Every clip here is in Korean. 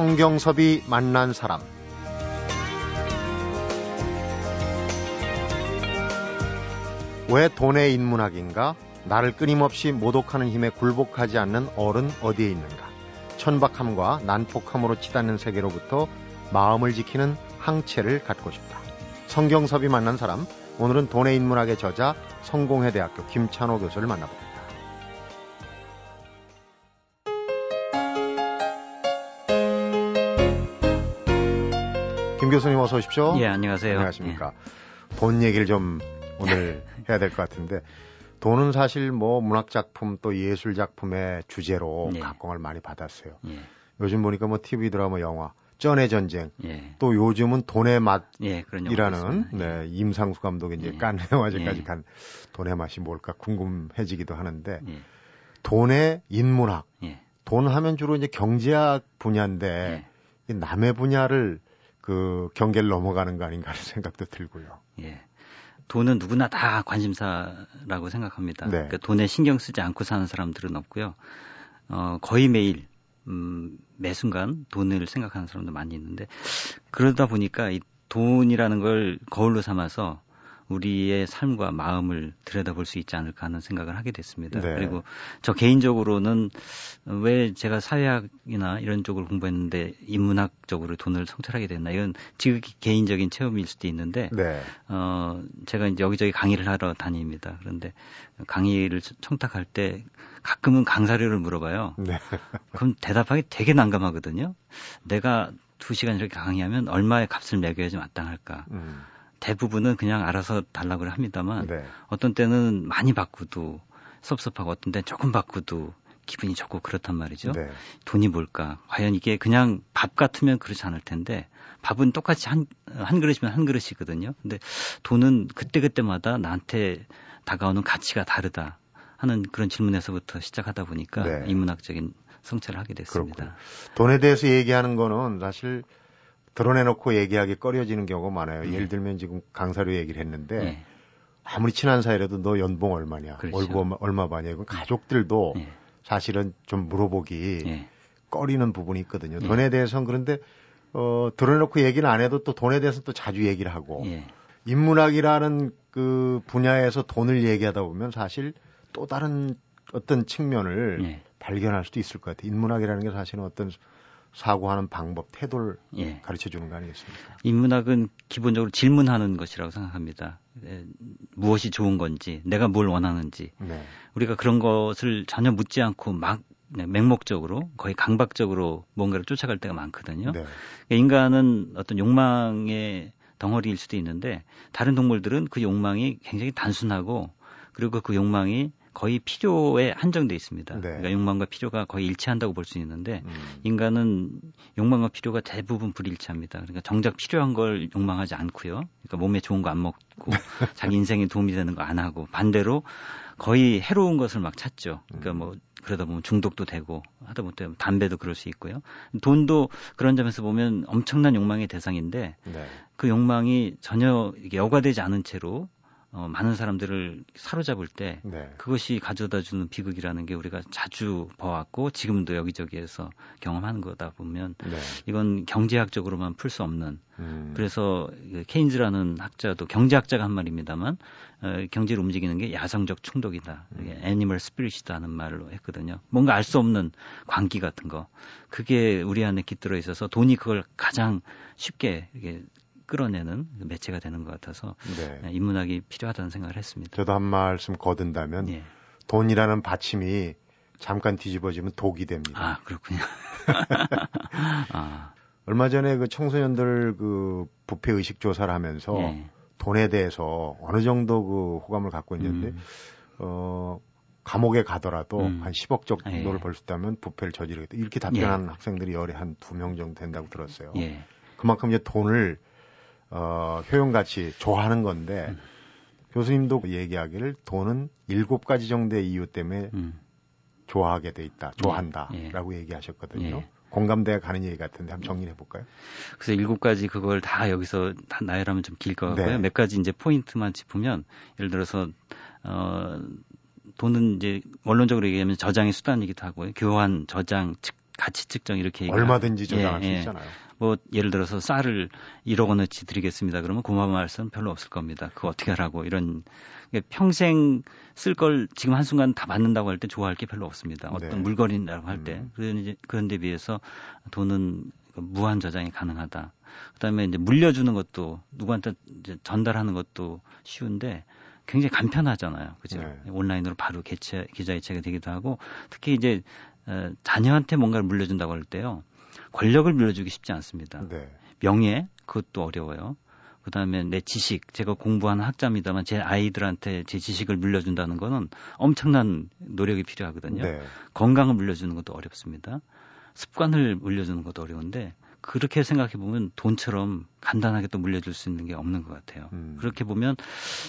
성경섭이 만난 사람 왜 돈의 인문학인가? 나를 끊임없이 모독하는 힘에 굴복하지 않는 어른 어디에 있는가? 천박함과 난폭함으로 치닫는 세계로부터 마음을 지키는 항체를 갖고 싶다. 성경섭이 만난 사람, 오늘은 돈의 인문학의 저자 성공회 대학교 김찬호 교수를 만나봅니다. 김 교수님 어서 오십시오. 예, 안녕하세요. 안녕하십니까. 예. 돈 얘기를 좀 오늘 해야 될 것 같은데 돈은 사실 뭐 문학 작품 또 예술 작품의 주제로 예. 각광을 많이 받았어요. 예. 요즘 보니까 뭐 TV 드라마 영화 쩐의 전쟁 예. 또 요즘은 돈의 맛이라는 예, 네, 임상수 감독의 이제 예. 깐 영화제까지 간 돈의 맛이 뭘까 궁금해지기도 하는데 돈의 인문학 돈 하면 주로 이제 경제학 분야인데 남의 분야를 그 경계를 넘어가는 거 아닌가 하는 생각도 들고요. 예. 돈은 누구나 다 관심사라고 생각합니다. 네. 그러니까 돈에 신경 쓰지 않고 사는 사람들은 없고요. 어, 거의 매일 음, 매 순간 돈을 생각하는 사람도 많이 있는데 그러다 보니까 이 돈이라는 걸 거울로 삼아서 우리의 삶과 마음을 들여다볼 수 있지 않을까 하는 생각을 하게 됐습니다. 네. 그리고 저 개인적으로는 왜 제가 사회학이나 이런 쪽을 공부했는데 인문학적으로 돈을 성찰하게 됐나 이건 지극히 개인적인 체험일 수도 있는데 네. 어 제가 이제 여기저기 강의를 하러 다닙니다. 그런데 강의를 청탁할 때 가끔은 강사료를 물어봐요. 네. 그럼 대답하기 되게 난감하거든요. 내가 두 시간 이렇게 강의하면 얼마의 값을 매겨야지 마땅할까. 음. 대부분은 그냥 알아서 달라고 합니다만 네. 어떤 때는 많이 바꾸도 섭섭하고 어떤 때는 조금 바꾸도 기분이 좋고 그렇단 말이죠. 네. 돈이 뭘까? 과연 이게 그냥 밥 같으면 그렇지 않을 텐데 밥은 똑같이 한, 한 그릇이면 한 그릇이거든요. 근데 돈은 그때그때마다 나한테 다가오는 가치가 다르다 하는 그런 질문에서부터 시작하다 보니까 네. 인문학적인 성찰을 하게 됐습니다. 그렇군요. 돈에 대해서 얘기하는 거는 사실 드러내놓고 얘기하기 꺼려지는 경우가 많아요. 네. 예를 들면 지금 강사료 얘기를 했는데 네. 아무리 친한 사이라도 너 연봉 얼마냐, 그렇죠. 월급 얼마, 받냐, 이건 가족들도 네. 사실은 좀 물어보기 네. 꺼리는 부분이 있거든요. 네. 돈에 대해서는 그런데 어, 드러내놓고 얘기는 안 해도 또 돈에 대해서 또 자주 얘기를 하고 네. 인문학이라는 그 분야에서 돈을 얘기하다 보면 사실 또 다른 어떤 측면을 발견할 수도 있을 것 같아요. 인문학이라는 게 사실은 어떤 사고하는 방법, 태도를 예. 가르쳐 주는 거 아니겠습니까? 인문학은 기본적으로 질문하는 것이라고 생각합니다. 에, 무엇이 좋은 건지, 내가 뭘 원하는지. 네. 우리가 그런 것을 전혀 묻지 않고 막 네, 맹목적으로 거의 강박적으로 뭔가를 쫓아갈 때가 많거든요. 네. 그러니까 인간은 어떤 욕망의 덩어리일 수도 있는데 다른 동물들은 그 욕망이 굉장히 단순하고 그리고 그 욕망이 거의 필요에 한정돼 있습니다. 네. 그러니까 욕망과 필요가 거의 일치한다고 볼 수 있는데 음. 인간은 욕망과 필요가 대부분 불일치합니다. 그러니까 정작 필요한 걸 욕망하지 않고요. 그러니까 몸에 좋은 거 안 먹고 자기 인생에 도움이 되는 거 안 하고 반대로 거의 해로운 것을 막 찾죠. 그러니까 뭐 그러다 보면 중독도 되고 하다 보면 담배도 그럴 수 있고요. 돈도 그런 점에서 보면 엄청난 욕망의 대상인데 네. 그 욕망이 전혀 여과되지 않은 채로 어, 많은 사람들을 사로잡을 때 네. 그것이 가져다 주는 비극이라는 게 우리가 자주 봐왔고 지금도 여기저기에서 경험하는 거다 보면 네. 이건 경제학적으로만 풀 수 없는 음. 그래서 그 케인즈라는 학자도 경제학자가 한 말입니다만 어, 경제를 움직이는 게 야성적 충동이다. 음. animal spirit이다 하는 말로 했거든요. 뭔가 알 수 없는 광기 같은 거 그게 우리 안에 깃들어 있어서 돈이 그걸 가장 쉽게 이게 끌어내는 매체가 되는 것 같아서 네. 네. 인문학이 필요하다는 생각을 했습니다. 저도 한 말씀 거든다면 예. 돈이라는 받침이 잠깐 뒤집어지면 독이 됩니다. 아 그렇군요. 아. 얼마 전에 그 청소년들 그 부패 의식 조사를 하면서 예. 돈에 대해서 어느 정도 그 호감을 갖고 있는데 음. 어 감옥에 가더라도 음. 한 10억 정도를 예. 벌수 있다면 부패를 저지르겠다. 이렇게 답변한 예. 학생들이 열에 한 두 명 정도 된다고 들었어요. 예. 그만큼 이제 돈을 어, 효용같이 좋아하는 건데 음. 교수님도 얘기하기를 돈은 일곱 가지 정도의 이유 때문에 음. 좋아하게 돼 있다, 좋아한다라고 예. 예. 얘기하셨거든요. 예. 공감대가 가는 얘기 같은데 한번 정리해 볼까요? 그래서 일곱 가지 그걸 다 여기서 다 나열하면 좀 길 것 같고요. 네. 몇 가지 이제 포인트만 짚으면 예를 들어서 어 돈은 이제 원론적으로 얘기하면 저장의 수단이기도 하고요. 교환, 저장, 측 가치 측정 이렇게 얼마든지 저장할 예, 수 예. 있잖아요. 뭐 예를 들어서 쌀을 1억 원어치 드리겠습니다. 그러면 고마워할 수는 별로 없을 겁니다. 그거 어떻게 하라고 이런 평생 쓸 걸 지금 한순간 다 받는다고 할 때 좋아할 게 별로 없습니다. 어떤 네. 물건이라고 할 때. 음. 그런 그런 데 비해서 돈은 무한 저장이 가능하다. 그다음에 이제 물려주는 것도 누구한테 전달하는 것도 쉬운데 굉장히 간편하잖아요. 그죠? 네. 온라인으로 바로 개체 기자회체가 되기도 하고 특히 이제 어, 자녀한테 뭔가를 물려준다고 할 때요. 권력을 물려주기 쉽지 않습니다. 네. 명예 그것도 어려워요. 그다음에 내 지식 제가 공부하는 학자입니다만 제 아이들한테 제 지식을 물려준다는 거는 엄청난 노력이 필요하거든요. 네. 건강을 물려주는 것도 어렵습니다. 습관을 물려주는 것도 어려운데 그렇게 생각해 보면 돈처럼 간단하게 또 물려줄 수 있는 게 없는 것 같아요. 음. 그렇게 보면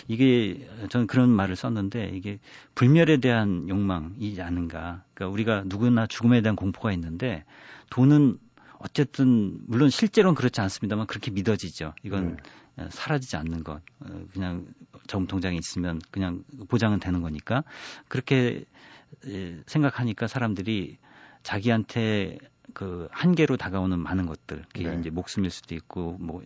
이게 저는 그런 말을 썼는데 이게 불멸에 대한 욕망이지 않은가. 그러니까 우리가 누구나 죽음에 대한 공포가 있는데 돈은 어쨌든 물론 실제로는 그렇지 않습니다만 그렇게 믿어지죠. 이건 네. 사라지지 않는 것. 어, 그냥 저금 통장에 있으면 그냥 보장은 되는 거니까 그렇게 생각하니까 사람들이 자기한테 그 한계로 다가오는 많은 것들, 그게 네. 이제 목숨일 수도 있고, 뭐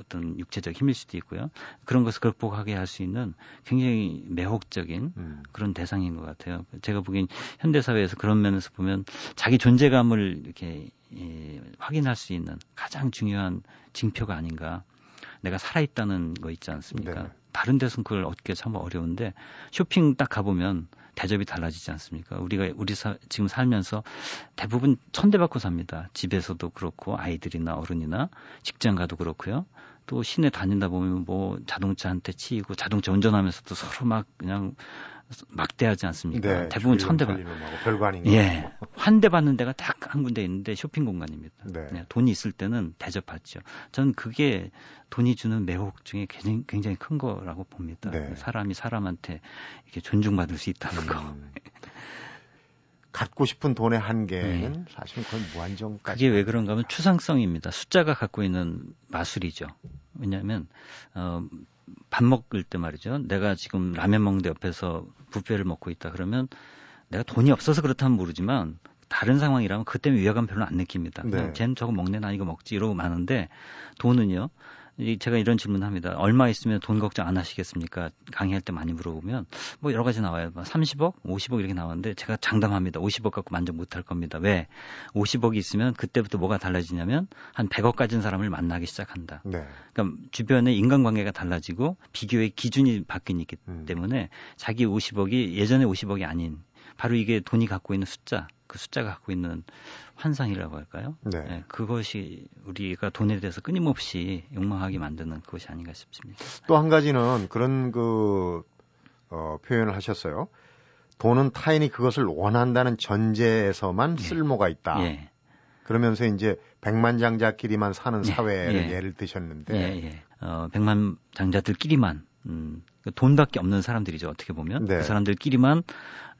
어떤 육체적 힘일 수도 있고요. 그런 것을 극복하게 할 수 있는 굉장히 매혹적인 음. 그런 대상인 것 같아요. 제가 보기엔 현대 사회에서 그런 면에서 보면 자기 존재감을 이렇게 예, 확인할 수 있는 가장 중요한 징표가 아닌가. 내가 살아있다는 거 있지 않습니까? 네. 다른 데서는 그걸 얻기가 참 어려운데 쇼핑 딱 가보면 대접이 달라지지 않습니까? 우리가 우리 사, 지금 살면서 대부분 천대 받고 삽니다. 집에서도 그렇고 아이들이나 어른이나 직장 가도 그렇고요. 또 시내 다닌다 보면 뭐 자동차한테 치이고 자동차 운전하면서도 서로 막 그냥 막대하지 않습니까? 네, 대부분 천대받. 별거 아닌 예, 한대 받는 데가 딱 한 군데 있는데 쇼핑 공간입니다. 네. 네, 돈이 있을 때는 대접받죠. 저는 그게 돈이 주는 매혹 중에 굉장히, 굉장히 큰 거라고 봅니다. 네. 사람이 사람한테 이렇게 존중받을 수 있다는 음. 거. 갖고 싶은 돈의 한계는 네. 사실은 거의 무한정까지. 그게 왜 그런가 하면 추상성입니다. 숫자가 갖고 있는 마술이죠. 왜냐하면 어, 밥 먹을 때 말이죠. 내가 지금 라면 먹는데 옆에서 부페를 먹고 있다 그러면 내가 돈이 없어서 그렇다면 모르지만 다른 상황이라면 그때 위화감 별로 안 느낍니다. 네. 쟤는 저거 먹네 나 이거 먹지 이러고 마는데 돈은요. 제가 이런 질문합니다. 얼마 있으면 돈 걱정 안 하시겠습니까? 강의할 때 많이 물어보면 뭐 여러 가지 나와요. 30억, 뭐 50억 이렇게 나오는데 제가 장담합니다. 50억 갖고 만족 못할 겁니다. 왜? 50억이 있으면 그때부터 뭐가 달라지냐면 한 100억 가진 사람을 만나기 시작한다. 네. 그러니까 주변에 인간관계가 달라지고 비교의 기준이 바뀌기 음. 때문에 자기 50억이 예전에 50억이 아닌 바로 이게 돈이 갖고 있는 숫자, 그 숫자가 갖고 있는 환상이라고 할까요? 네. 네. 그것이 우리가 돈에 대해서 끊임없이 욕망하게 만드는 그것이 아닌가 싶습니다. 또 한 가지는 그런 그 어, 표현을 하셨어요. 돈은 타인이 그것을 원한다는 전제에서만 예. 쓸모가 있다. 예. 그러면서 이제 백만장자끼리만 사는 예. 사회를 예. 를 드셨는데, 예, 예. 어, 백만장자들끼리만 음, 그 돈밖에 없는 사람들이죠. 어떻게 보면 네. 그 사람들끼리만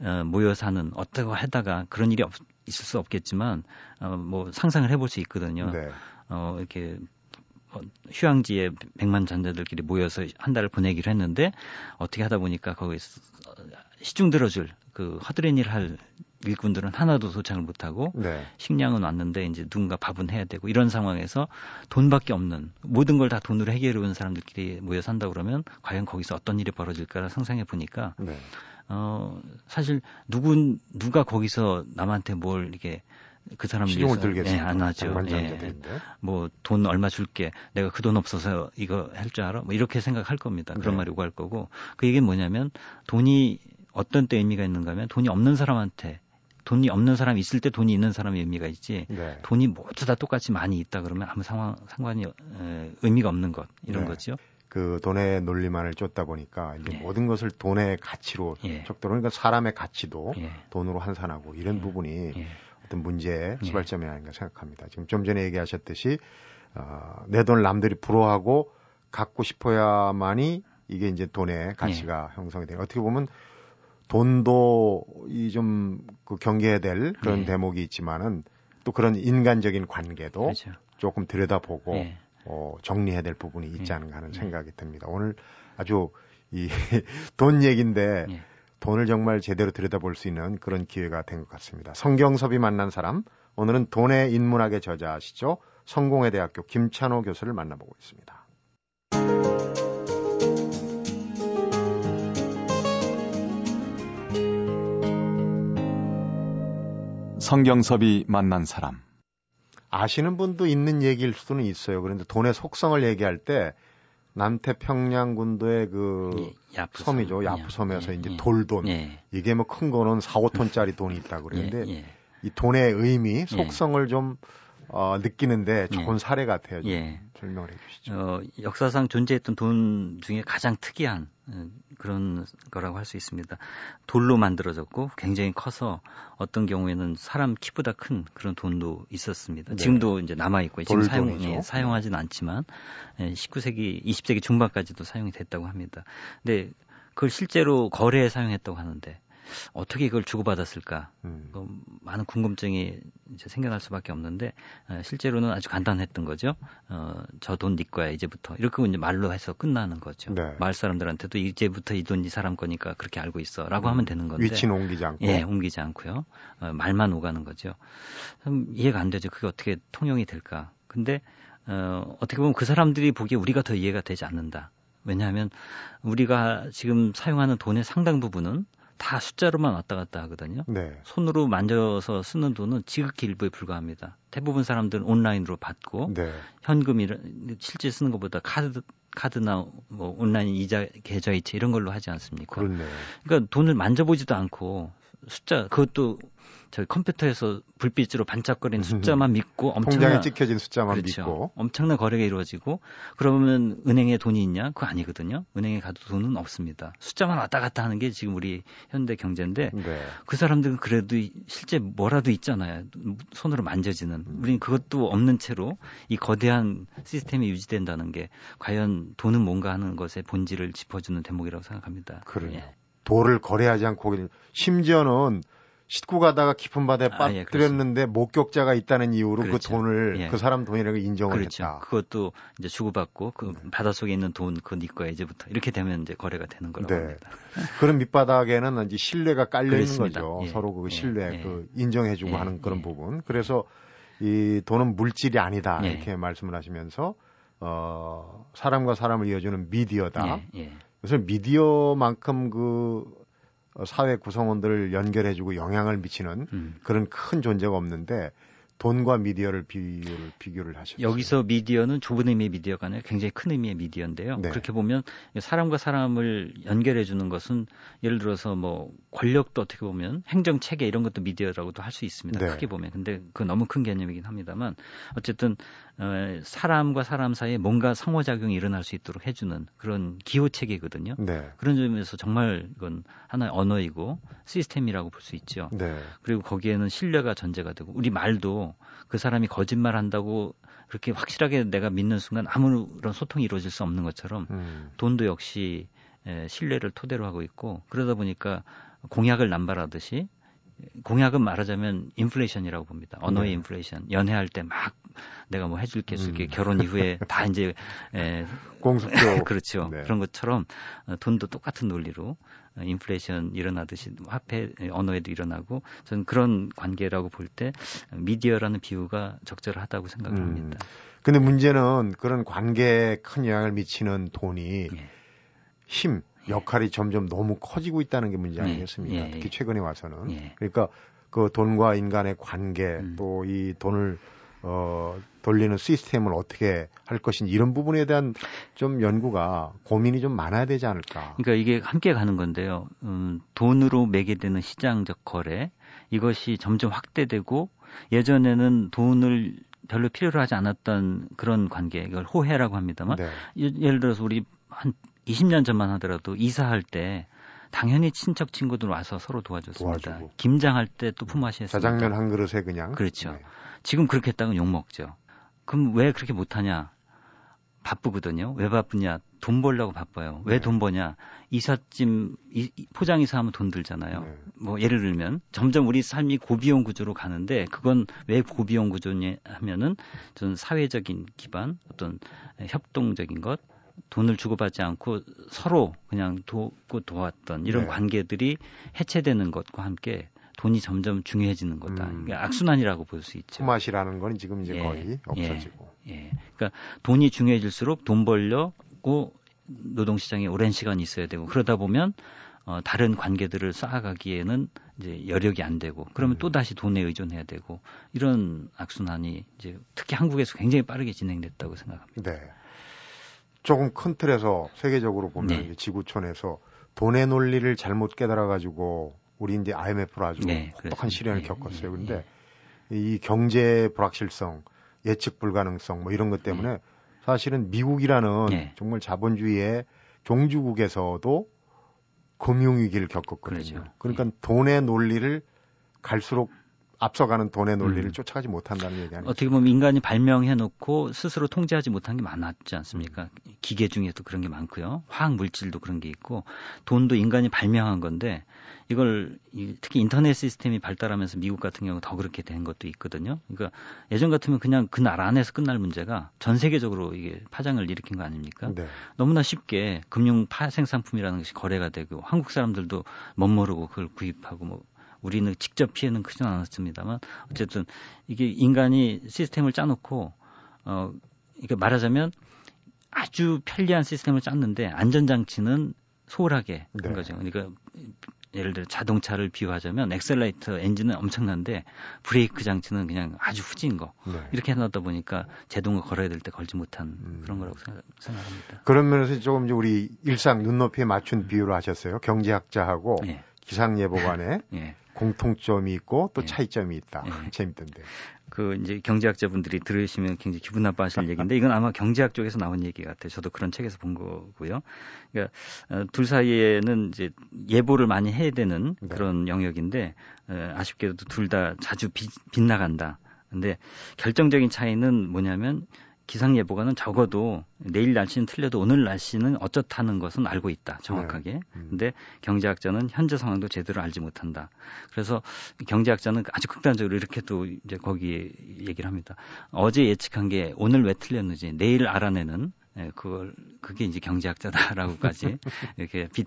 어, 모여 사는 어떻게 하다가 그런 일이 없, 있을 수 없겠지만 어, 뭐 상상을 해볼 수 있거든요. 네. 어, 이렇게 어, 휴양지에 백만 잔자들끼리 모여서 한 달을 보내기로 했는데 어떻게 하다 보니까 거기서 시중 들어줄 그 허드렛 일할 일꾼들은 하나도 도착을 못하고 네. 식량은 왔는데 이제 누군가 밥은 해야 되고 이런 상황에서 돈밖에 없는 모든 걸 다 돈으로 해결해 온 사람들끼리 모여 산다 그러면 과연 거기서 어떤 일이 벌어질까를 상상해 보니까 네. 어 사실 누군 누가 거기서 남한테 뭘 이게 그 사람 위해서? 예, 안 하죠. 예. 뭐돈 얼마 줄게. 내가 그 돈 없어서 이거 할 줄 알아? 뭐 이렇게 생각할 겁니다. 그런 네. 말이 오갈 거고 그 얘기는 뭐냐면 돈이 어떤 때 의미가 있는가 하면 돈이 없는 사람한테 돈이 없는 사람이 있을 때 돈이 있는 사람의 의미가 있지 네. 돈이 모두 다 똑같이 많이 있다 그러면 아무 상황 상관이 에, 의미가 없는 것 이런 네. 거죠. 그 돈의 논리만을 쫓다 보니까 이제 예. 모든 것을 돈의 가치로 예. 적도로 그러니까 사람의 가치도 예. 돈으로 환산하고 이런 예. 부분이 예. 어떤 문제의 예. 시발점이 아닌가 생각합니다. 지금 좀 전에 얘기하셨듯이 어, 내 돈을 남들이 부러워하고 갖고 싶어야만이 이게 이제 돈의 가치가 형성이 돼요. 어떻게 보면 돈도 이 좀 그 경계해야 될 그런 네. 대목이 있지만은 또 그런 인간적인 관계도 그렇죠. 조금 들여다보고 네. 어, 정리해야 될 부분이 있지 네. 않은가 하는 네. 생각이 듭니다. 오늘 아주 이 돈 얘기인데 네. 돈을 정말 제대로 들여다볼 수 있는 그런 기회가 된 것 같습니다. 성경섭이 만난 사람 오늘은 돈의 인문학의 저자시죠. 성공회 대학교 김찬호 교수를 만나보고 있습니다. 성경섭이 만난 사람. 아시는 분도 있는 얘기일 수는 있어요. 그런데 돈의 속성을 얘기할 때 남태평양 군도의 그 예, 야프섬. 섬이죠. 야프섬에서 예, 이제 예, 돌돈. 예. 이게 뭐 큰 거는 4, 5톤짜리 돈이 있다고 그러는데 예, 예. 이 돈의 의미, 속성을 좀 어, 느끼는데 좋은 사례 같아요. 좀 설명을 해 주시죠. 어, 역사상 존재했던 돈 중에 가장 특이한 어, 그런 거라고 할 수 있습니다. 돌로 만들어졌고 굉장히 커서 어떤 경우에는 사람 키보다 큰 그런 돈도 있었습니다. 네. 지금도 이제 남아 있고 지금 사용 예, 사용하지는 않지만 예, 19세기 20세기 중반까지도 사용이 됐다고 합니다. 근데 그걸 실제로 거래에 사용했다고 하는데 어떻게 이걸 주고받았을까? 음. 그 많은 궁금증이 이제 생겨날 수밖에 없는데 어, 실제로는 아주 간단했던 거죠. 어, 저 돈 네 거야 이제부터 이렇게 이제 말로 해서 끝나는 거죠. 네. 마을 사람들한테도 이제부터 이 돈 이 사람 거니까 그렇게 알고 있어라고 음. 하면 되는 건데 위치는 옮기지 않고 예, 옮기지 않고요. 어, 말만 오가는 거죠. 좀 이해가 안 되죠. 그게 어떻게 통용이 될까? 근데 어, 어떻게 보면 그 사람들이 보기에 우리가 더 이해가 되지 않는다. 왜냐하면 우리가 지금 사용하는 돈의 상당 부분은 다 숫자로만 왔다 갔다 하거든요. 네. 손으로 만져서 쓰는 돈은 지극히 일부에 불과합니다. 대부분 사람들은 온라인으로 받고 네. 현금이 실제 쓰는 것보다 카드 카드나 뭐 온라인 이자 계좌이체 이런 걸로 하지 않습니까? 그렇네. 그러니까 돈을 만져보지도 않고 숫자 그것도 저희 컴퓨터에서 불빛으로 반짝거리는 숫자만 믿고 엄청난 찍혀진 숫자만 그렇죠. 믿고 엄청난 거래가 이루어지고 그러면 은행에 돈이 있냐? 그거 아니거든요. 은행에 가도 돈은 없습니다. 숫자만 왔다 갔다 하는 게 지금 우리 현대 경제인데 네. 그 사람들은 그래도 실제 뭐라도 있잖아요. 손으로 만져지는. 음. 우리는 그것도 없는 채로 이 거대한 시스템이 유지된다는 게 과연 돈은 뭔가 하는 것의 본질을 짚어주는 대목이라고 생각합니다. 그래요. 예. 돌을 거래하지 않고 심지어는 싣고 가다가 깊은 바다에 아, 예, 빠뜨렸는데 예, 목격자가 있다는 이유로 그 그렇죠. 그 돈을 예. 그 사람 돈이라고 인정을 그렇죠. 했다. 그것도 이제 주고받고 그 음. 바닷속에 있는 돈 그거 네 거야 이제부터 이렇게 되면 이제 거래가 되는 거라고 네. 합니다. 그런 밑바닥에는 이제 신뢰가 깔려 그렇습니다. 있는 거죠. 예. 서로 그 예. 신뢰 예. 그 인정해주고 하는 그런 부분. 그래서 이 돈은 물질이 아니다 이렇게 말씀을 하시면서 어 사람과 사람을 이어주는 미디어다. 그래서 미디어만큼 그 어, 사회 구성원들을 연결해주고 영향을 미치는 음. 그런 큰 존재가 없는데 돈과 미디어를 비교를, 비교를 하셨어요. 여기서 미디어는 좁은 의미의 미디어가 아니라 굉장히 큰 의미의 미디어인데요. 네. 그렇게 보면 사람과 사람을 연결해 주는 것은 예를 들어서 뭐 권력도 어떻게 보면 행정 체계 이런 것도 미디어라고도 할 수 있습니다. 네. 크게 보면. 근데 그 너무 큰 개념이긴 합니다만 어쨌든 어, 사람과 사람 사이에 뭔가 상호작용이 일어날 수 있도록 해주는 그런 기호 체계거든요. 네. 그런 점에서 정말 이건 하나의 언어이고 시스템이라고 볼 수 있죠. 네. 그리고 거기에는 신뢰가 전제가 되고 우리 말도 그 사람이 거짓말 한다고 그렇게 확실하게 내가 믿는 순간 아무런 소통이 이루어질 수 없는 것처럼 음. 돈도 역시 에, 신뢰를 토대로 하고 있고 그러다 보니까 공약을 남발하듯이 공약은 말하자면 인플레이션이라고 봅니다. 언어의 네. 인플레이션. 연애할 때 막 내가 뭐 해줄게 해줄게 음. 결혼 이후에 다 이제 에, 공수표 그렇죠. 네. 그런 것처럼 어, 돈도 똑같은 논리로 어, 인플레이션 일어나듯이 화폐 언어에도 일어나고 저는 그런 관계라고 볼 때 미디어라는 비유가 적절하다고 생각을 음. 합니다. 근데 문제는 그런 관계에 큰 영향을 미치는 돈이 예. 힘, 역할이 점점 너무 커지고 있다는 게 문제 네. 아니겠습니까? 예, 특히 최근에 와서는. 예. 그러니까 그 돈과 인간의 관계 음. 또이 돈을 어, 돌리는 시스템을 어떻게 할 것인지 이런 부분에 대한 좀 연구가 고민이 좀 많아야 되지 않을까. 그러니까 이게 함께 가는 건데요. 음, 돈으로 매개되는 시장적 거래 이것이 점점 확대되고 예전에는 돈을 별로 필요로 하지 않았던 그런 관계, 이걸 호혜라고 합니다만 네. 예를 들어서 우리 한 20년 전만 하더라도 이사할 때 당연히 친척 친구들 와서 서로 도와줬습니다. 도와주고. 김장할 때 또 품앗이 했습니다. 자장면 한 그릇에 그냥. 그렇죠. 네. 지금 그렇게 했다면 욕 먹죠. 그럼 왜 그렇게 못하냐? 바쁘거든요. 왜 바쁘냐? 돈 벌려고 바빠요. 왜돈 네. 버냐? 이삿짐 이, 포장이사 하면 돈 들잖아요. 네. 뭐 예를 들면 점점 우리 삶이 고비용 구조로 가는데 그건 왜 고비용 구조냐 하면은 전 사회적인 기반, 어떤 협동적인 것, 돈을 주고받지 않고 서로 그냥 돕고 도왔던 이런 네. 관계들이 해체되는 것과 함께 돈이 점점 중요해지는 거다. 음. 그러니까 악순환이라고 볼 수 있죠. 품맛이라는 건 지금 이제 예, 거의 없어지고. 예, 예. 그러니까 돈이 중요해질수록 돈 벌려고 노동시장에 오랜 시간이 있어야 되고 그러다 보면 어, 다른 관계들을 쌓아가기에는 이제 여력이 안 되고 그러면 음. 또 다시 돈에 의존해야 되고 이런 악순환이 이제 특히 한국에서 굉장히 빠르게 진행됐다고 생각합니다. 네. 조금 큰 틀에서 세계적으로 보면 네. 지구촌에서 돈의 논리를 잘못 깨달아 가지고 우리 이제 IMF로 아주 네, 혹독한 시련을 네, 겪었어요. 근데 네. 이 경제 불확실성, 예측 불가능성 뭐 이런 것 때문에 네. 사실은 미국이라는 네. 정말 자본주의의 종주국에서도 금융위기를 겪었거든요. 그렇죠. 그러니까 예. 돈의 논리를 갈수록 앞서가는 돈의 논리를 음. 쫓아가지 못한다는 얘기 아니에요. 어떻게 보면 인간이 발명해 놓고 스스로 통제하지 못한 게 많았지 않습니까? 음. 기계 중에도 그런 게 많고요. 화학 물질도 그런 게 있고 돈도 인간이 발명한 건데 이걸 특히 인터넷 시스템이 발달하면서 미국 같은 경우 더 그렇게 된 것도 있거든요. 그러니까 예전 같으면 그냥 그 나라 안에서 끝날 문제가 전 세계적으로 이게 파장을 일으킨 거 아닙니까? 네. 너무나 쉽게 금융 파생 상품이라는 것이 거래가 되고 한국 사람들도 멋모르고 그걸 구입하고 뭐 우리는 직접 피해는 크지는 않았습니다만 어쨌든 이게 인간이 시스템을 짜놓고 어 이게 말하자면 아주 편리한 시스템을 짰는데 안전장치는 소홀하게 한 네. 거죠. 그러니까 예를 들어 자동차를 비유하자면 엑셀레이터 엔진은 엄청난데 브레이크 장치는 그냥 아주 후진 거 네. 이렇게 해놨다 보니까 제동을 걸어야 될 때 걸지 못한 음. 그런 거라고 생각, 합니다 그런 면에서 조금 우리 일상 눈높이에 맞춘 비유를 하셨어요. 경제학자하고 네. 기상예보관에 네. 공통점이 있고 또 네. 차이점이 있다. 네. 재밌던데. 그 이제 경제학자분들이 들으시면 굉장히 기분 나빠하실 얘기인데 이건 아마 경제학 쪽에서 나온 얘기 같아요. 저도 그런 책에서 본 거고요. 그러니까 어, 둘 사이에는 이제 예보를 많이 해야 되는 네. 그런 영역인데 어, 아쉽게도 둘 다 자주 빗, 빗나간다. 근데 결정적인 차이는 뭐냐면 기상 예보가는 적어도 내일 날씨는 틀려도 오늘 날씨는 어쩌다는 것은 알고 있다. 정확하게. 네. 음. 근데 경제학자는 현재 상황도 제대로 알지 못한다. 그래서 경제학자는 아주 극단적으로 이렇게 또 이제 거기에 얘기를 합니다. 어제 예측한 게 오늘 왜 틀렸는지 내일 알아내는 예, 그걸 그게 이제 경제학자다라고까지 이렇게 비,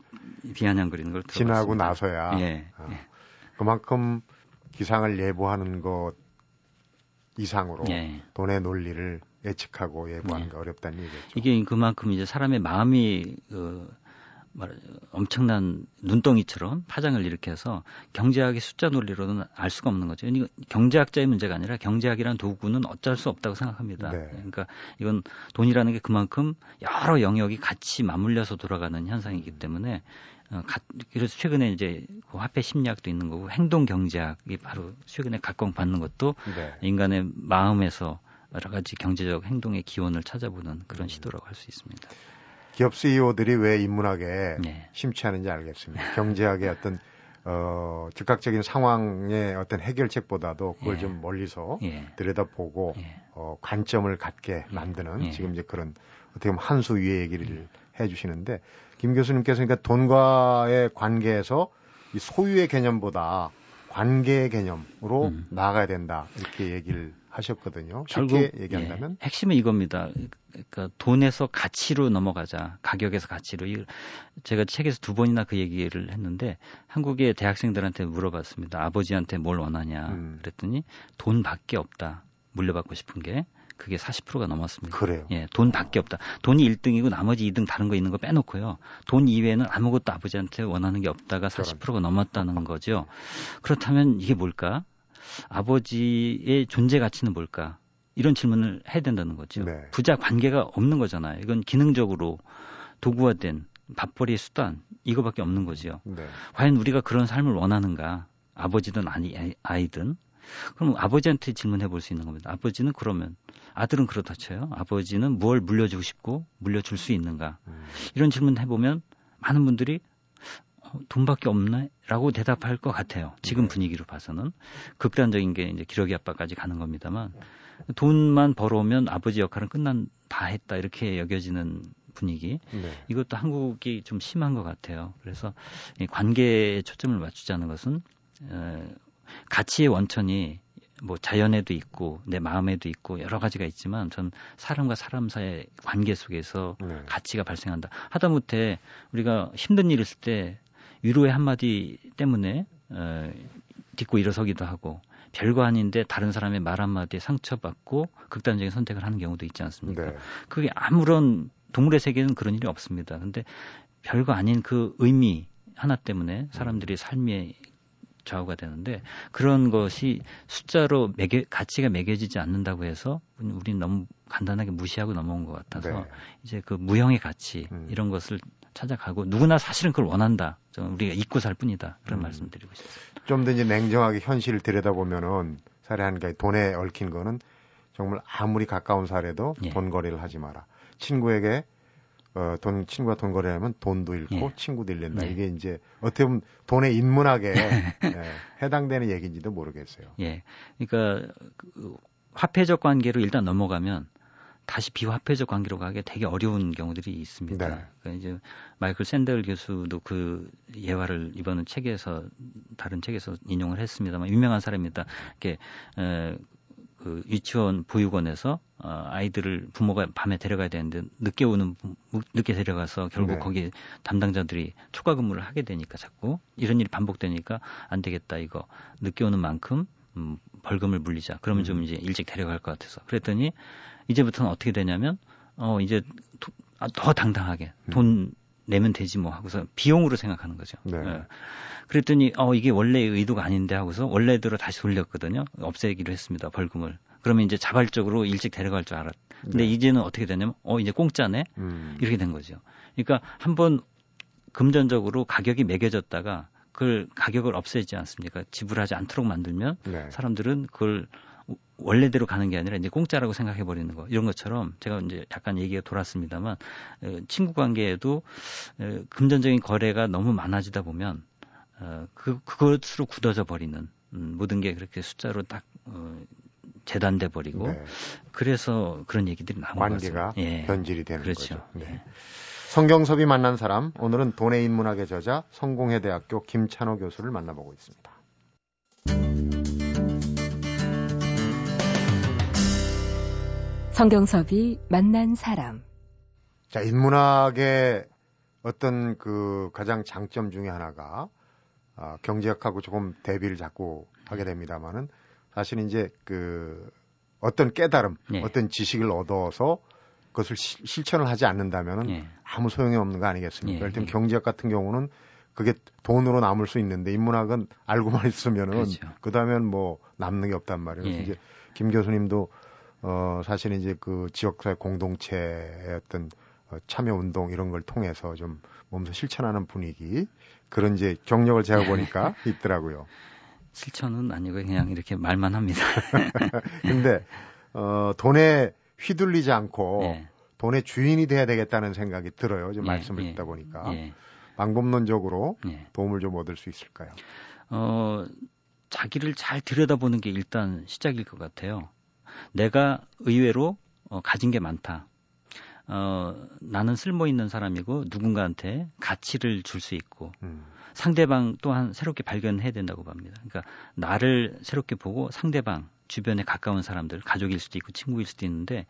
비아냥거리는 걸 지나고 나서야 예, 어. 예. 그만큼 기상을 예보하는 것 이상으로 예. 돈의 논리를 예측하고 예보하는 게 어렵다는 얘기죠. 이게 그만큼 이제 사람의 마음이 그 말, 엄청난 눈덩이처럼 파장을 일으켜서 경제학의 숫자 논리로는 알 수가 없는 거죠. 이건 경제학자의 문제가 아니라 경제학이라는 도구는 어쩔 수 없다고 생각합니다. 네. 그러니까 이건 돈이라는 게 그만큼 여러 영역이 같이 맞물려서 돌아가는 현상이기 때문에 어, 가, 그래서 최근에 이제 그 화폐 심리학도 있는 거고 행동 경제학이 바로 최근에 각광받는 것도 네. 인간의 마음에서 여러 가지 경제적 행동의 기원을 찾아보는 그런 음. 시도라고 할 수 있습니다. 기업 CEO들이 왜 인문학에 네. 심취하는지 알겠습니다. 경제학의 어떤 어, 즉각적인 상황의 어떤 해결책보다도 그걸 예. 좀 멀리서 예. 들여다보고 예. 어, 관점을 갖게 예. 만드는 예. 지금 이제 그런 어떻게 보면 한 수 위의 얘기를 음. 해주시는데 김 교수님께서 그러니까 돈과의 관계에서 이 소유의 개념보다 관계의 개념으로 음. 나아가야 된다 이렇게 얘기를 하셨거든요. 쉽게 얘기한다면 예, 핵심은 이겁니다. 그러니까 돈에서 가치로 넘어가자. 가격에서 가치로. 제가 책에서 두 번이나 그 얘기를 했는데 한국의 대학생들한테 물어봤습니다. 아버지한테 뭘 원하냐. 음. 그랬더니 돈밖에 없다. 물려받고 싶은 게. 그게 40%가 넘었습니다. 그래요. 예, 돈 밖에 없다. 돈이 1등이고 나머지 2등 다른 거 있는 거 빼놓고요. 돈 이외에는 아무것도 아버지한테 원하는 게 없다가 40%가 넘었다는 거죠. 그렇다면 이게 뭘까? 아버지의 존재 가치는 뭘까? 이런 질문을 해야 된다는 거죠. 네. 부자 관계가 없는 거잖아요. 이건 기능적으로 도구화된 밥벌이의 수단 이거밖에 없는 거죠. 네. 과연 우리가 그런 삶을 원하는가? 아버지든 아니 아이든 그럼 아버지한테 질문해 볼 수 있는 겁니다. 아버지는 그러면 아들은 그렇다 쳐요. 아버지는 뭘 물려주고 싶고 물려줄 수 있는가? 음. 이런 질문 해보면 많은 분들이 어, 돈밖에 없네? 라고 대답할 것 같아요. 지금 네. 분위기로 봐서는. 극단적인 게 이제 기러기 아빠까지 가는 겁니다만 돈만 벌어오면 아버지 역할은 끝난 다 했다 이렇게 여겨지는 분위기. 네. 이것도 한국이 좀 심한 것 같아요. 그래서 이 관계에 초점을 맞추자는 것은 어, 가치의 원천이 뭐 자연에도 있고 내 마음에도 있고 여러 가지가 있지만 전 사람과 사람 사이의 관계 속에서 네. 가치가 발생한다. 하다못해 우리가 힘든 일 있을 때 위로의 한마디 때문에 어, 딛고 일어서기도 하고 별거 아닌데 다른 사람의 말 한마디에 상처받고 극단적인 선택을 하는 경우도 있지 않습니까? 네. 그게 아무런 동물의 세계는 그런 일이 없습니다. 근데 별거 아닌 그 의미 하나 때문에 사람들이 삶에 좌우가 되는데 그런 것이 숫자로 매겨 가치가 매겨지지 않는다고 해서 우리는 너무 간단하게 무시하고 넘어온 것 같아서 네. 이제 그 무형의 가치 음. 이런 것을 찾아가고 누구나 사실은 그걸 원한다. 우리가 잊고 살 뿐이다. 그런 음. 말씀드리고 싶습니다. 좀 더 이제 냉정하게 현실을 들여다보면은 사례 한 가지 돈에 얽힌 거는 정말 아무리 가까운 사례도 예. 돈 거래를 하지 마라. 친구에게 어, 돈, 친구가 돈 거래하면 돈도 잃고 예. 친구도 잃는다. 예. 이게 이제 어떻게 보면 돈의 인문학에 예, 해당되는 얘기인지도 모르겠어요. 예. 그러니까 그 화폐적 관계로 일단 넘어가면 다시 비화폐적 관계로 가기 되게 어려운 경우들이 있습니다. 네. 그러니까 이제 마이클 샌델 교수도 그 예화를 이번 책에서 다른 책에서 인용을 했습니다만 유명한 사람입니다. 이렇게 에, 그 유치원 보육원에서 어, 아이들을 부모가 밤에 데려가야 되는데 늦게 오는 늦게 데려가서 결국 네. 거기 담당자들이 추가 근무를 하게 되니까 자꾸 이런 일이 반복되니까 안 되겠다 이거 늦게 오는 만큼 음, 벌금을 물리자. 그러면 음. 좀 이제 일찍 데려갈 것 같아서 그랬더니 이제부터는 어떻게 되냐면 어 이제 도, 아, 더 당당하게 음. 돈 내면 되지 뭐 하고서 비용으로 생각하는 거죠. 네. 예. 그랬더니 어 이게 원래 의도가 아닌데 하고서 원래대로 다시 돌렸거든요. 없애기로 했습니다. 벌금을. 그러면 이제 자발적으로 일찍 데려갈 줄 알았. 근데 네. 이제는 어떻게 되냐면 어 이제 공짜네. 음. 이렇게 된 거죠. 그러니까 한번 금전적으로 가격이 매겨졌다가 그걸 가격을 없애지 않습니까? 지불하지 않도록 만들면 네. 사람들은 그걸 원래대로 가는 게 아니라 이제 공짜라고 생각해 버리는 거 이런 것처럼 제가 이제 약간 얘기가 돌았습니다만 친구 관계에도 금전적인 거래가 너무 많아지다 보면 어, 그 그것으로 굳어져 버리는 음, 모든 게 그렇게 숫자로 딱 어, 재단돼 버리고 네. 그래서 그런 얘기들이 나온 관계가 예. 변질이 되는 그렇죠. 거죠. 네. 예. 성경섭이 만난 사람 오늘은 돈의 인문학의 저자 성공회대학교 김찬호 교수를 만나보고 있습니다. 성경섭이 만난 사람. 자, 인문학의 어떤 그 가장 장점 중에 하나가 아, 경제학하고 조금 대비를 자꾸 하게 됩니다만은 사실 이제 그 어떤 깨달음, 네. 어떤 지식을 얻어서 그 것을 시, 실천을 하지 않는다면은 네. 아무 소용이 없는 거 아니겠습니까? 네. 일단 경제학 같은 경우는 그게 돈으로 남을 수 있는데 인문학은 알고만 있으면은 그렇죠. 그다음엔 뭐 남는 게 없단 말이에요. 그래서 이제 김 교수님도 어, 사실 이제 그 지역사회 공동체의 어떤 어, 참여 운동 이런 걸 통해서 좀 몸소 실천하는 분위기 그런 이제 경력을 제가 보니까 있더라고요. 실천은 아니고 그냥 이렇게 말만 합니다. 근데 어, 돈에 휘둘리지 않고 예. 돈의 주인이 돼야 되겠다는 생각이 들어요. 좀 예, 말씀을 예, 듣다 보니까 예. 방법론적으로 예. 도움을 좀 얻을 수 있을까요? 어, 자기를 잘 들여다보는 게 일단 시작일 것 같아요. 내가 의외로 어, 가진 게 많다. 어, 나는 쓸모 있는 사람이고 누군가한테 가치를 줄 수 있고 음. 상대방 또한 새롭게 발견해야 된다고 봅니다. 그러니까 나를 새롭게 보고 상대방 주변에 가까운 사람들 가족일 수도 있고 친구일 수도 있는데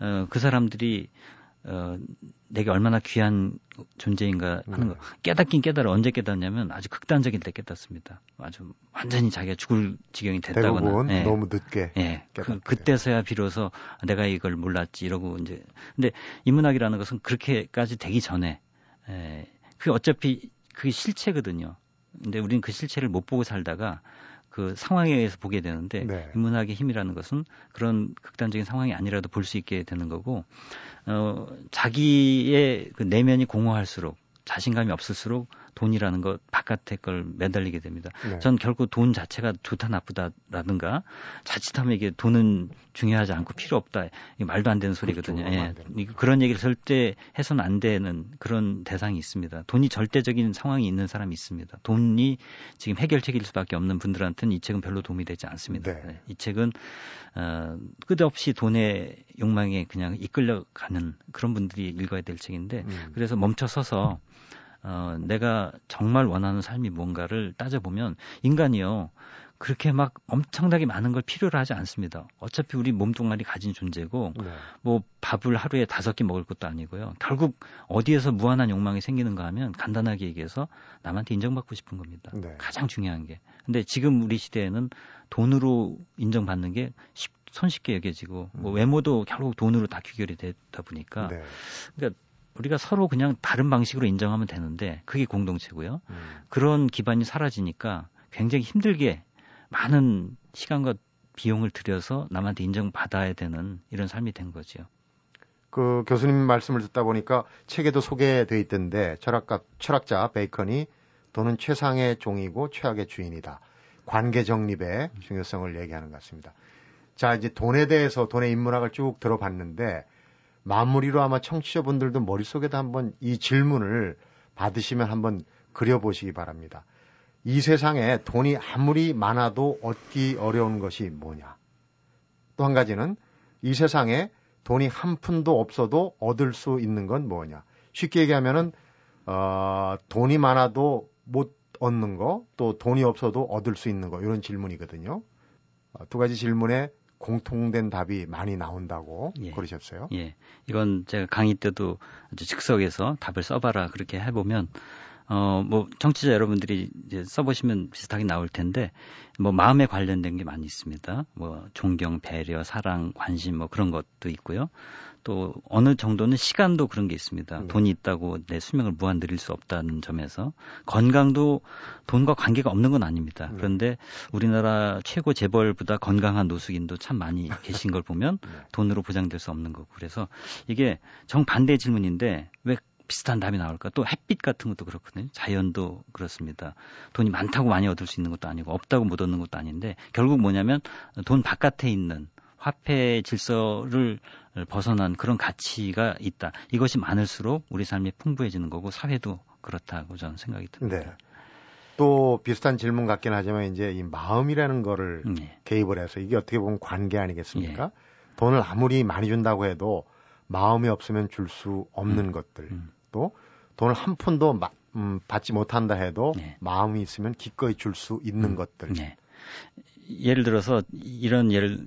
어, 그 사람들이 어, 내게 얼마나 귀한 존재인가 하는 거 깨닫긴 깨달아 언제 깨닫냐면 아주 극단적인 때 깨닫습니다. 아주 완전히 자기가 죽을 지경이 됐다거나 네. 너무 늦게 예. 그, 그때서야 비로소 내가 이걸 몰랐지 이러고 이제 근데 인문학이라는 것은 그렇게까지 되기 전에 예. 그 어차피 그게 실체거든요. 근데 우리는 그 실체를 못 보고 살다가 그 상황에 의해서 보게 되는데 네. 인문학의 힘이라는 것은 그런 극단적인 상황이 아니라도 볼 수 있게 되는 거고 어 자기의 그 내면이 공허할수록 자신감이 없을수록 돈이라는 것 바깥의 걸 매달리게 됩니다. 네. 전 결국 돈 자체가 좋다 나쁘다라든가 자칫하면 이게 돈은 중요하지 않고 필요 없다. 이 말도 안 되는 소리거든요. 그렇죠. 예. 그런 얘기를 절대 해서는 안 되는 그런 대상이 있습니다. 돈이 절대적인 상황이 있는 사람이 있습니다. 돈이 지금 해결책일 수밖에 없는 분들한테는 이 책은 별로 도움이 되지 않습니다. 네. 예. 이 책은 어, 끝없이 돈의 욕망에 그냥 이끌려가는 그런 분들이 읽어야 될 책인데 음. 그래서 멈춰서서 어, 내가 정말 원하는 삶이 뭔가를 따져보면 인간이요. 그렇게 막 엄청나게 많은 걸 필요로 하지 않습니다. 어차피 우리 몸뚱아리 가진 존재고 네. 뭐 밥을 하루에 다섯 개 먹을 것도 아니고요. 결국 어디에서 무한한 욕망이 생기는가 하면 간단하게 얘기해서 남한테 인정받고 싶은 겁니다. 네. 가장 중요한 게. 근데 지금 우리 시대에는 돈으로 인정받는 게 쉽, 손쉽게 여겨지고 뭐 음. 외모도 결국 돈으로 다 귀결이 되다 보니까 네. 그러니까 우리가 서로 그냥 다른 방식으로 인정하면 되는데 그게 공동체고요. 음. 그런 기반이 사라지니까 굉장히 힘들게 많은 시간과 비용을 들여서 남한테 인정받아야 되는 이런 삶이 된 거죠. 그 교수님 말씀을 듣다 보니까 책에도 소개돼 있던데 철학가 철학자 베이컨이 돈은 최상의 종이고 최악의 주인이다. 관계 정립의 중요성을 얘기하는 것 같습니다. 자, 이제 돈에 대해서 돈의 인문학을 쭉 들어봤는데 마무리로 아마 청취자분들도 머릿속에도 한번 이 질문을 받으시면 한번 그려보시기 바랍니다. 이 세상에 돈이 아무리 많아도 얻기 어려운 것이 뭐냐? 또 한 가지는 이 세상에 돈이 한 푼도 없어도 얻을 수 있는 건 뭐냐? 쉽게 얘기하면은 어, 돈이 많아도 못 얻는 거, 또 돈이 없어도 얻을 수 있는 거 이런 질문이거든요. 어, 두 가지 질문에 공통된 답이 많이 나온다고 예. 그러셨어요. 예. 이건 제가 강의 때도 아주 즉석에서 답을 써봐라 그렇게 해보면 어, 뭐, 청취자 여러분들이 이제 써보시면 비슷하게 나올 텐데, 뭐, 마음에 관련된 게 많이 있습니다. 뭐, 존경, 배려, 사랑, 관심, 뭐, 그런 것도 있고요. 또, 어느 정도는 시간도 그런 게 있습니다. 음. 돈이 있다고 내 수명을 무한 늘릴 수 없다는 점에서, 건강도 돈과 관계가 없는 건 아닙니다. 음. 그런데 우리나라 최고 재벌보다 건강한 노숙인도 참 많이 계신 걸 보면, 네. 돈으로 보장될 수 없는 거고. 그래서 이게 정반대 질문인데, 왜 비슷한 답이 나올까? 또 햇빛 같은 것도 그렇거든요. 자연도 그렇습니다. 돈이 많다고 많이 얻을 수 있는 것도 아니고 없다고 못 얻는 것도 아닌데 결국 뭐냐면 돈 바깥에 있는 화폐 질서를 벗어난 그런 가치가 있다. 이것이 많을수록 우리 삶이 풍부해지는 거고 사회도 그렇다고 저는 생각이 듭니다. 네. 또 비슷한 질문 같긴 하지만 이제 이 마음이라는 거를 네. 개입을 해서 이게 어떻게 보면 관계 아니겠습니까? 네. 돈을 아무리 많이 준다고 해도 마음이 없으면 줄 수 없는 음. 것들 음. 또 돈을 한 푼도 마, 음, 받지 못한다 해도 네. 마음이 있으면 기꺼이 줄 수 있는 음. 것들. 네. 예를 들어서 이런 예를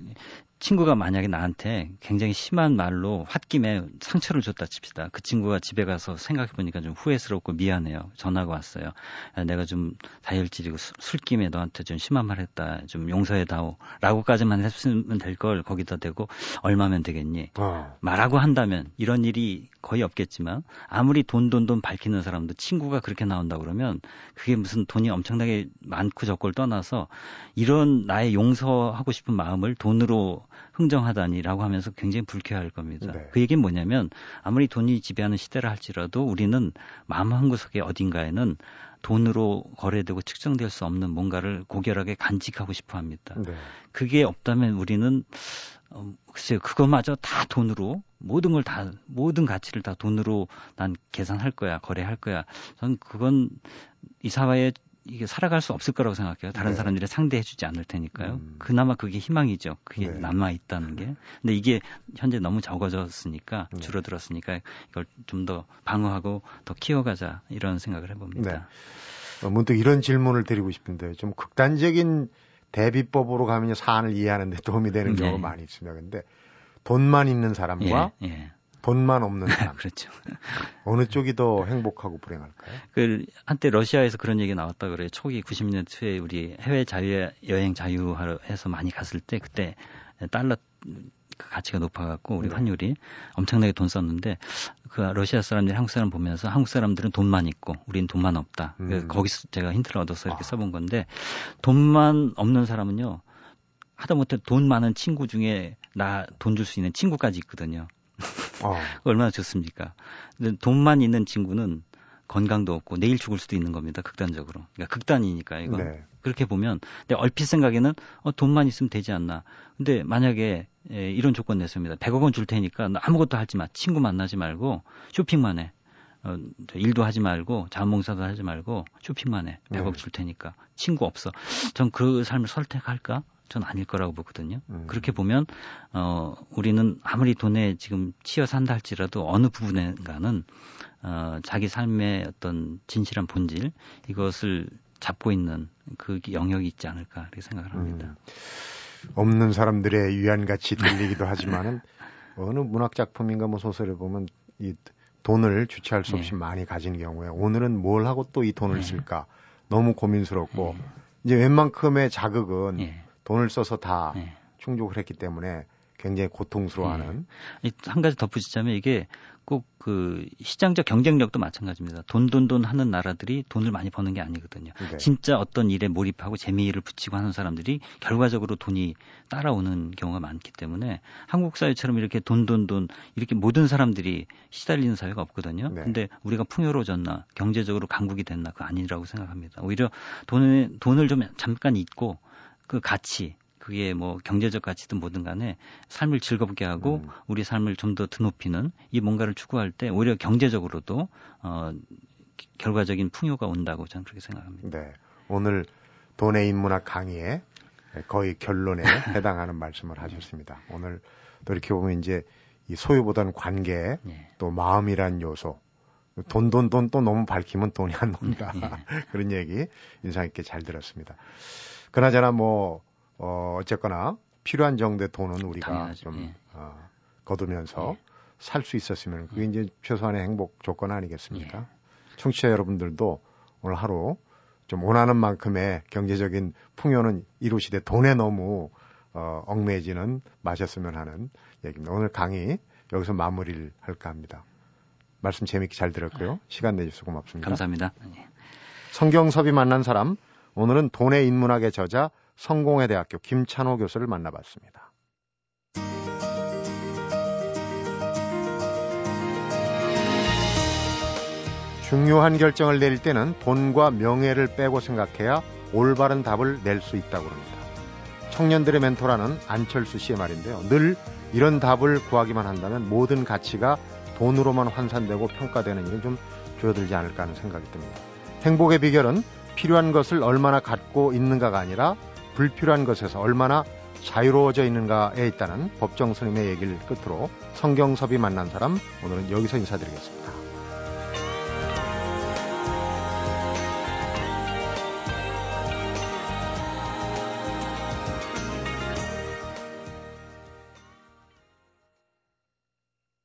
친구가 만약에 나한테 굉장히 심한 말로 홧김에 상처를 줬다 칩시다. 그 친구가 집에 가서 생각해 보니까 좀 후회스럽고 미안해요. 전화가 왔어요. 아, 내가 좀 다혈질이고 술김에 너한테 좀 심한 말 했다. 좀 용서해 다오. 라고까지만 했으면 될 걸 거기다 대고 얼마면 되겠니? 어. 말하고 한다면 이런 일이 거의 없겠지만 아무리 돈 돈 돈 밝히는 사람도 친구가 그렇게 나온다 그러면 그게 무슨 돈이 엄청나게 많고 적고를 떠나서 이런 나의 용서하고 싶은 마음을 돈으로 흥정하다니라고 하면서 굉장히 불쾌할 겁니다. 네. 그 얘기는 뭐냐면 아무리 돈이 지배하는 시대라 할지라도 우리는 마음 한 구석에 어딘가에는 돈으로 거래되고 측정될 수 없는 뭔가를 고결하게 간직하고 싶어 합니다. 네. 그게 없다면 우리는 어, 글쎄요, 그것마저 다 돈으로 모든 걸 다 모든 가치를 다 돈으로 난 계산할 거야, 거래할 거야. 저는 그건 이 사회에 이게 살아갈 수 없을 거라고 생각해요. 다른 네. 사람들이 상대해주지 않을 테니까요. 음. 그나마 그게 희망이죠. 그게 네. 남아 있다는 게. 근데 이게 현재 너무 적어졌으니까 네. 줄어들었으니까 이걸 좀 더 방어하고 더 키워가자 이런 생각을 해봅니다. 네. 어, 문득 이런 질문을 드리고 싶은데 좀 극단적인 대비법으로 가면 사안을 이해하는데 도움이 되는 네. 경우가 많이 있습니다. 근데 돈만 있는 사람과 예, 예. 돈만 없는 사람. 그렇죠. 어느 쪽이 더 행복하고 불행할까요? 그 한때 러시아에서 그런 얘기 나왔다 그래요. 초기 90년 초에 우리 해외 자유 여행 자유하러 해서 많이 갔을 때 그때 달러 그 가치가 높아갖고 우리 네. 환율이 엄청나게 돈 썼는데 그 러시아 사람들이 한국 사람 보면서 한국 사람들은 돈만 있고 우리는 돈만 없다. 음. 거기서 제가 힌트를 얻어서 이렇게 아. 써본 건데 돈만 없는 사람은요 하다못해 돈 많은 친구 중에 나 돈 줄 수 있는 친구까지 있거든요. 어. 얼마나 좋습니까? 돈만 있는 친구는 건강도 없고 내일 죽을 수도 있는 겁니다. 극단적으로. 그러니까 극단이니까 이거. 네. 그렇게 보면 근데 얼핏 생각에는 어, 돈만 있으면 되지 않나. 근데 만약에 예, 이런 조건 냈습니다. 100억 원 줄 테니까 아무것도 하지 마. 친구 만나지 말고 쇼핑만 해. 어, 일도 하지 말고 자원봉사도 하지 말고 쇼핑만 해. 100억 네. 줄 테니까 친구 없어. 전 그 삶을 선택할까? 전 아닐 거라고 보거든요. 음. 그렇게 보면 어 우리는 아무리 돈에 지금 치여 산다 할지라도 어느 부분에가는 어 자기 삶의 어떤 진실한 본질 이것을 잡고 있는 그 영역이 있지 않을까 이렇게 생각을 합니다. 음, 없는 사람들의 유한같이 들리기도 하지만은 어느 문학 작품인가 뭐 소설에 보면 이 돈을 주체할 수 없이 네. 많이 가진 경우에 오늘은 뭘 하고 또 이 돈을 네. 쓸까 너무 고민스럽고 네. 이제 웬만큼의 자극은 네. 돈을 써서 다 네. 충족을 했기 때문에 굉장히 고통스러워하는. 네. 한 가지 덧붙이자면 이게 꼭 그 시장적 경쟁력도 마찬가지입니다. 돈 돈 돈 하는 나라들이 돈을 많이 버는 게 아니거든요. 네. 진짜 어떤 일에 몰입하고 재미를 붙이고 하는 사람들이 결과적으로 돈이 따라오는 경우가 많기 때문에 한국 사회처럼 이렇게 돈 돈 돈 이렇게 모든 사람들이 시달리는 사회가 없거든요. 네. 근데 우리가 풍요로워졌나 경제적으로 강국이 됐나 그거 아니라고 생각합니다. 오히려 돈을 돈을 좀 잠깐 잊고 그 가치 그게 뭐 경제적 가치든 뭐든 간에 삶을 즐겁게 하고 음. 우리 삶을 좀 더 드높이는 이 뭔가를 추구할 때 오히려 경제적으로도 어 결과적인 풍요가 온다고 저는 그렇게 생각합니다. 네. 오늘 돈의 인문학 강의에 거의 결론에 해당하는 말씀을 하셨습니다. 오늘 돌이켜 보면 이제 이 소유보다는 관계 네. 또 마음이란 요소 돈 돈 돈 또 너무 밝히면 돈이 안 논다 네. 그런 얘기 인상 깊게 잘 들었습니다. 그나저나 뭐 어, 어쨌거나 필요한 정도의 돈은 우리가 당연하죠. 좀 예. 어, 거두면서 예. 살수 있었으면 그게 이제 최소한의 행복 조건 아니겠습니까? 예. 청취자 여러분들도 오늘 하루 좀 원하는 만큼의 경제적인 풍요는 이루시되 돈에 너무 어, 얽매지는 마셨으면 하는 얘기입니다. 오늘 강의 여기서 마무리를 할까 합니다. 말씀 재밌게 잘 들었고요. 시간 내주셔서 고맙습니다. 감사합니다. 성경섭이 만난 사람 오늘은 돈의 인문학의 저자 성공회 대학교 김찬호 교수를 만나봤습니다. 중요한 결정을 내릴 때는 돈과 명예를 빼고 생각해야 올바른 답을 낼 수 있다고 합니다. 청년들의 멘토라는 안철수 씨의 말인데요. 늘 이런 답을 구하기만 한다면 모든 가치가 돈으로만 환산되고 평가되는 일은 좀 줄어들지 않을까 하는 생각이 듭니다. 행복의 비결은 필요한 것을 얼마나 갖고 있는가가 아니라 불필요한 것에서 얼마나 자유로워져 있는가에 있다는 법정 스님의 얘기를 끝으로 성경섭이 만난 사람 오늘은 여기서 인사드리겠습니다.